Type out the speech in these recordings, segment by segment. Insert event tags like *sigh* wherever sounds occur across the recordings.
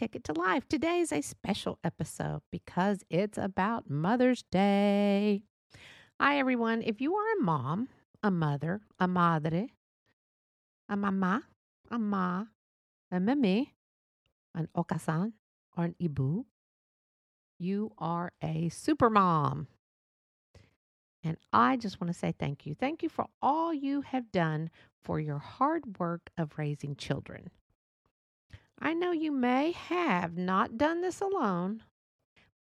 Ticket to Life. Today is a special episode because it's about Mother's Day. Hi, everyone. If you are a mom, a mother, a madre, a mama, a ma, a mimi, an okasan, or an ibu, you are a super mom. And I just want to say thank you. Thank you for all you have done for your hard work of raising children. I know you may have not done this alone,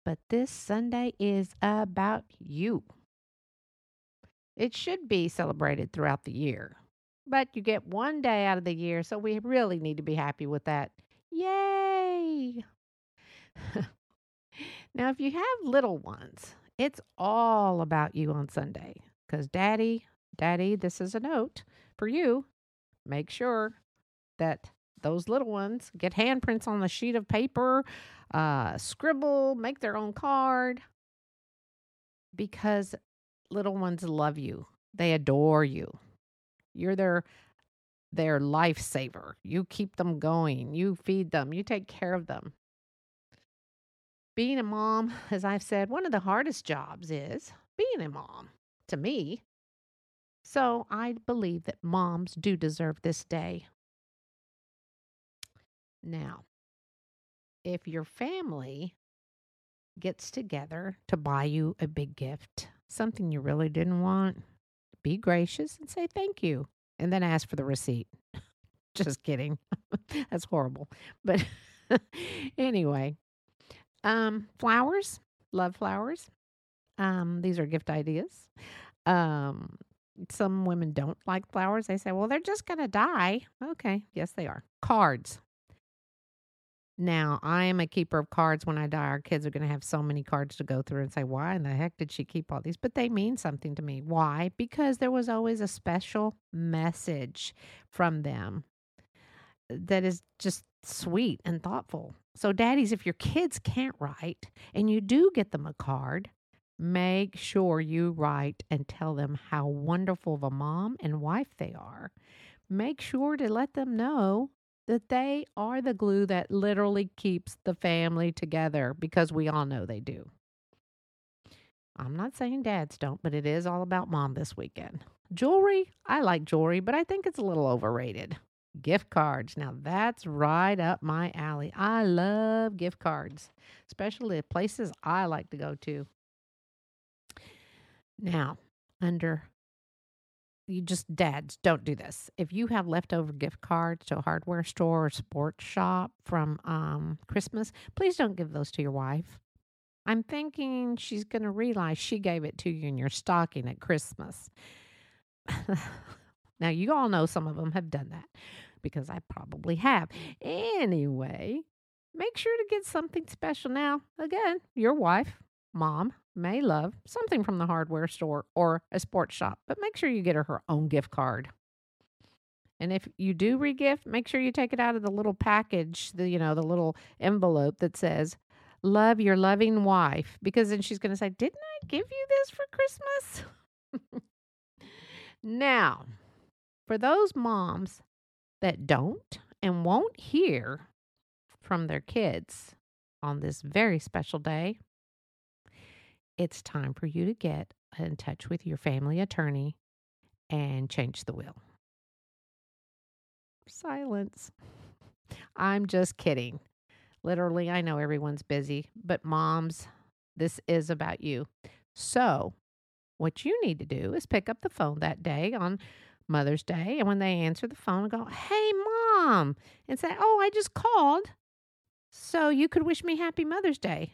but this Sunday is about you. It should be celebrated throughout the year, but you get one day out of the year, so we really need to be happy with that. Yay! *laughs* now, if you have little ones, it's all about you on Sunday because daddy, daddy, this is a note for you. Make sure that those little ones get handprints on the sheet of paper, uh, scribble, make their own card because little ones love you. They adore you. You're their their lifesaver. You keep them going. You feed them. You take care of them. Being a mom, *sighs* as I've said, one of the hardest jobs is being a mom to me. So I believe that moms do deserve this day now, if your family gets together to buy you a big gift, something you really didn't want, be gracious and say thank you and then ask for the receipt. *laughs* Just kidding. *laughs* That's horrible. But *laughs* anyway, um flowers, love flowers. Um these are gift ideas. Um some women don't like flowers. They say, "Well, they're just going to die." Okay, yes they are. Cards. Now, I am a keeper of cards. When I die, our kids are going to have so many cards to go through and say, why in the heck did she keep all these? But they mean something to me. Why? Because there was always a special message from them that is just sweet and thoughtful. So, daddies, if your kids can't write and you do get them a card, make sure you write and tell them how wonderful of a mom and wife they are. Make sure to let them know that they are the glue that literally keeps the family together because we all know they do. I'm not saying dads don't, but it is all about mom this weekend. Jewelry, I like jewelry, but I think it's a little overrated. Gift cards, now that's right up my alley. I love gift cards, especially at places I like to go to. Now, under you just dads don't do this. If you have leftover gift cards to a hardware store or sports shop from um, Christmas, please don't give those to your wife. I'm thinking she's going to realize she gave it to you in your stocking at Christmas. *laughs* now, you all know some of them have done that because I probably have. Anyway, make sure to get something special. Now, again, your wife, mom, may love something from the hardware store or a sports shop, but make sure you get her her own gift card. And if you do regift, make sure you take it out of the little package, the you know, the little envelope that says love your loving wife because then she's going to say, "Didn't I give you this for Christmas?" *laughs* now, for those moms that don't and won't hear from their kids on this very special day, it's time for you to get in touch with your family attorney and change the will. Silence. *laughs* I'm just kidding. Literally, I know everyone's busy, but moms, this is about you. So, what you need to do is pick up the phone that day on Mother's Day, and when they answer the phone, go, Hey, mom, and say, Oh, I just called. So you could wish me happy Mother's Day.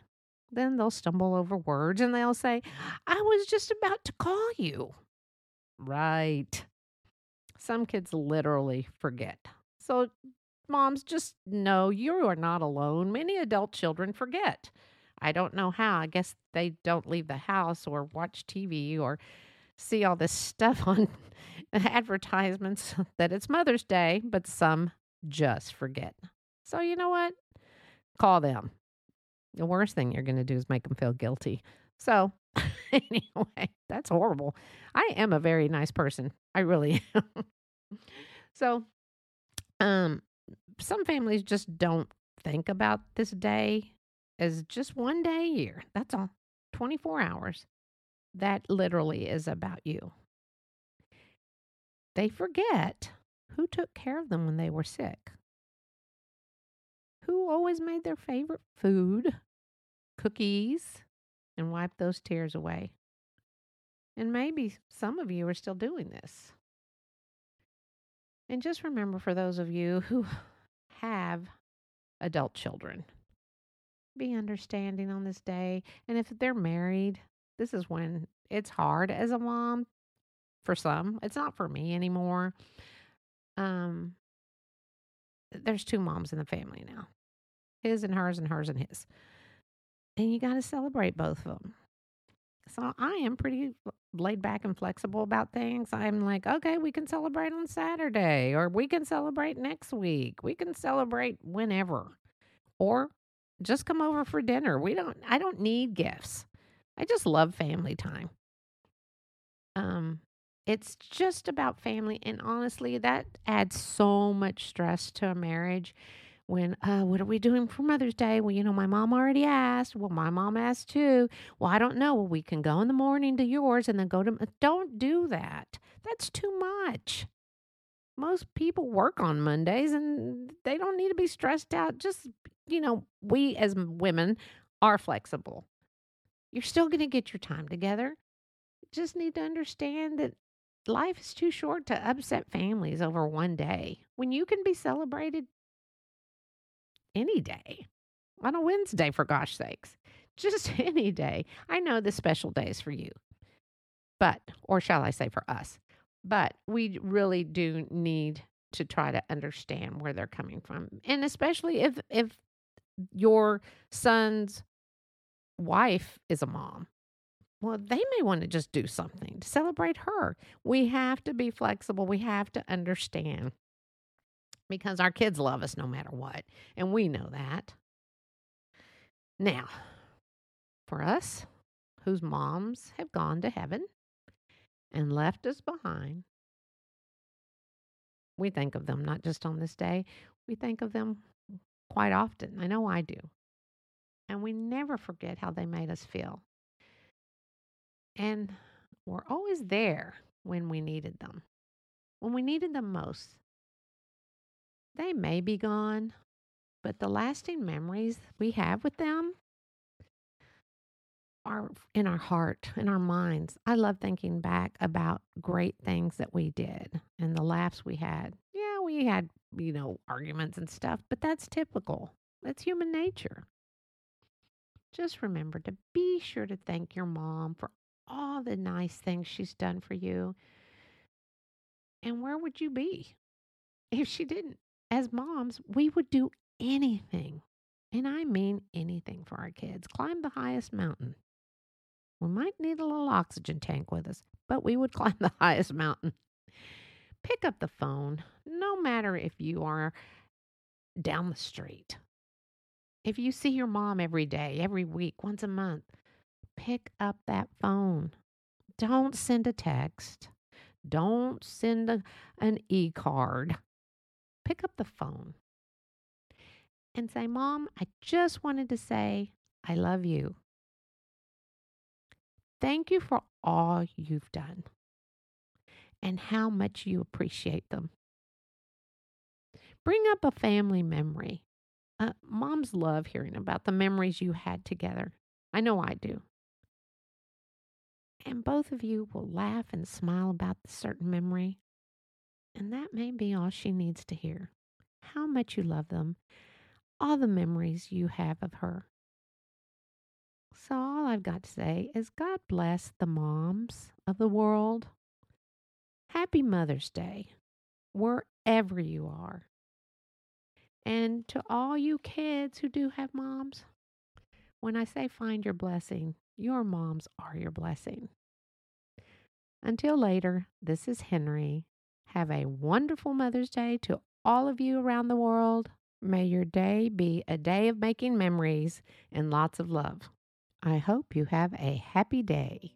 Then they'll stumble over words and they'll say, I was just about to call you. Right. Some kids literally forget. So, moms, just know you are not alone. Many adult children forget. I don't know how. I guess they don't leave the house or watch TV or see all this stuff *laughs* on advertisements that it's Mother's Day, but some just forget. So, you know what? Call them. The worst thing you're going to do is make them feel guilty. So, *laughs* anyway, that's horrible. I am a very nice person. I really *laughs* am. so, um, some families just don't think about this day as just one day a year. That's all. 24 hours. That literally is about you. They forget who took care of them when they were sick. Who always made their favorite food, cookies, and wipe those tears away. And maybe some of you are still doing this. And just remember for those of you who *sighs* have adult children, be understanding on this day. And if they're married, this is when it's hard as a mom for some. It's not for me anymore. Um there's two moms in the family now. His and hers and hers and his. And you got to celebrate both of them. So I am pretty laid back and flexible about things. I'm like, okay, we can celebrate on Saturday or we can celebrate next week. We can celebrate whenever. Or just come over for dinner. We don't I don't need gifts. I just love family time. Um it's just about family and honestly that adds so much stress to a marriage when uh what are we doing for mother's day? Well you know my mom already asked. Well my mom asked too. Well i don't know. Well we can go in the morning to yours and then go to don't do that. That's too much. Most people work on mondays and they don't need to be stressed out. Just you know we as women are flexible. You're still going to get your time together. Just need to understand that life is too short to upset families over one day. When you can be celebrated any day on a Wednesday, for gosh sakes. *laughs* Just any day. I know the special days for you, but, or shall I say for us, but we really do need to try to understand where they're coming from. And especially if, if your son's wife is a mom, well, they may want to just do something to celebrate her. We have to be flexible. We have to understand because our kids love us no matter what. And we know that. Now, for us, whose moms have gone to heaven and left us behind, we think of them not just on this day, we think of them quite often. I know I do. And we never forget how they made us feel. And we're always there when we needed them, when we needed them most. They may be gone, but the lasting memories we have with them are in our heart, in our minds. I love thinking back about great things that we did and the laughs we had. Yeah, we had, you know, arguments and stuff, but that's typical. That's human nature. Just remember to be sure to thank your mom for all the nice things she's done for you. And where would you be if she didn't? As moms, we would do anything, and I mean anything for our kids. Climb the highest mountain. We might need a little oxygen tank with us, but we would *laughs* climb the highest mountain. Pick up the phone, no matter if you are down the street. If you see your mom every day, every week, once a month, pick up that phone. Don't send a text. Don't send a, an e card pick up the phone and say, Mom, I just wanted to say, I love you. Thank you for all you've done and how much you appreciate them. Bring up a family memory. Uh, moms love hearing about the memories you had together. I know I do. And both of you will laugh and smile about the certain memory and that may be all she needs to hear how much you love them, all the memories you have of her. So, all I've got to say is God bless the moms of the world. Happy Mother's Day, wherever you are. And to all you kids who do have moms, when I say find your blessing, your moms are your blessing. Until later, this is Henrie have a wonderful Mother's Day to all of you around the world, may your day be a day of making memories and lots of love. I hope you have a happy day.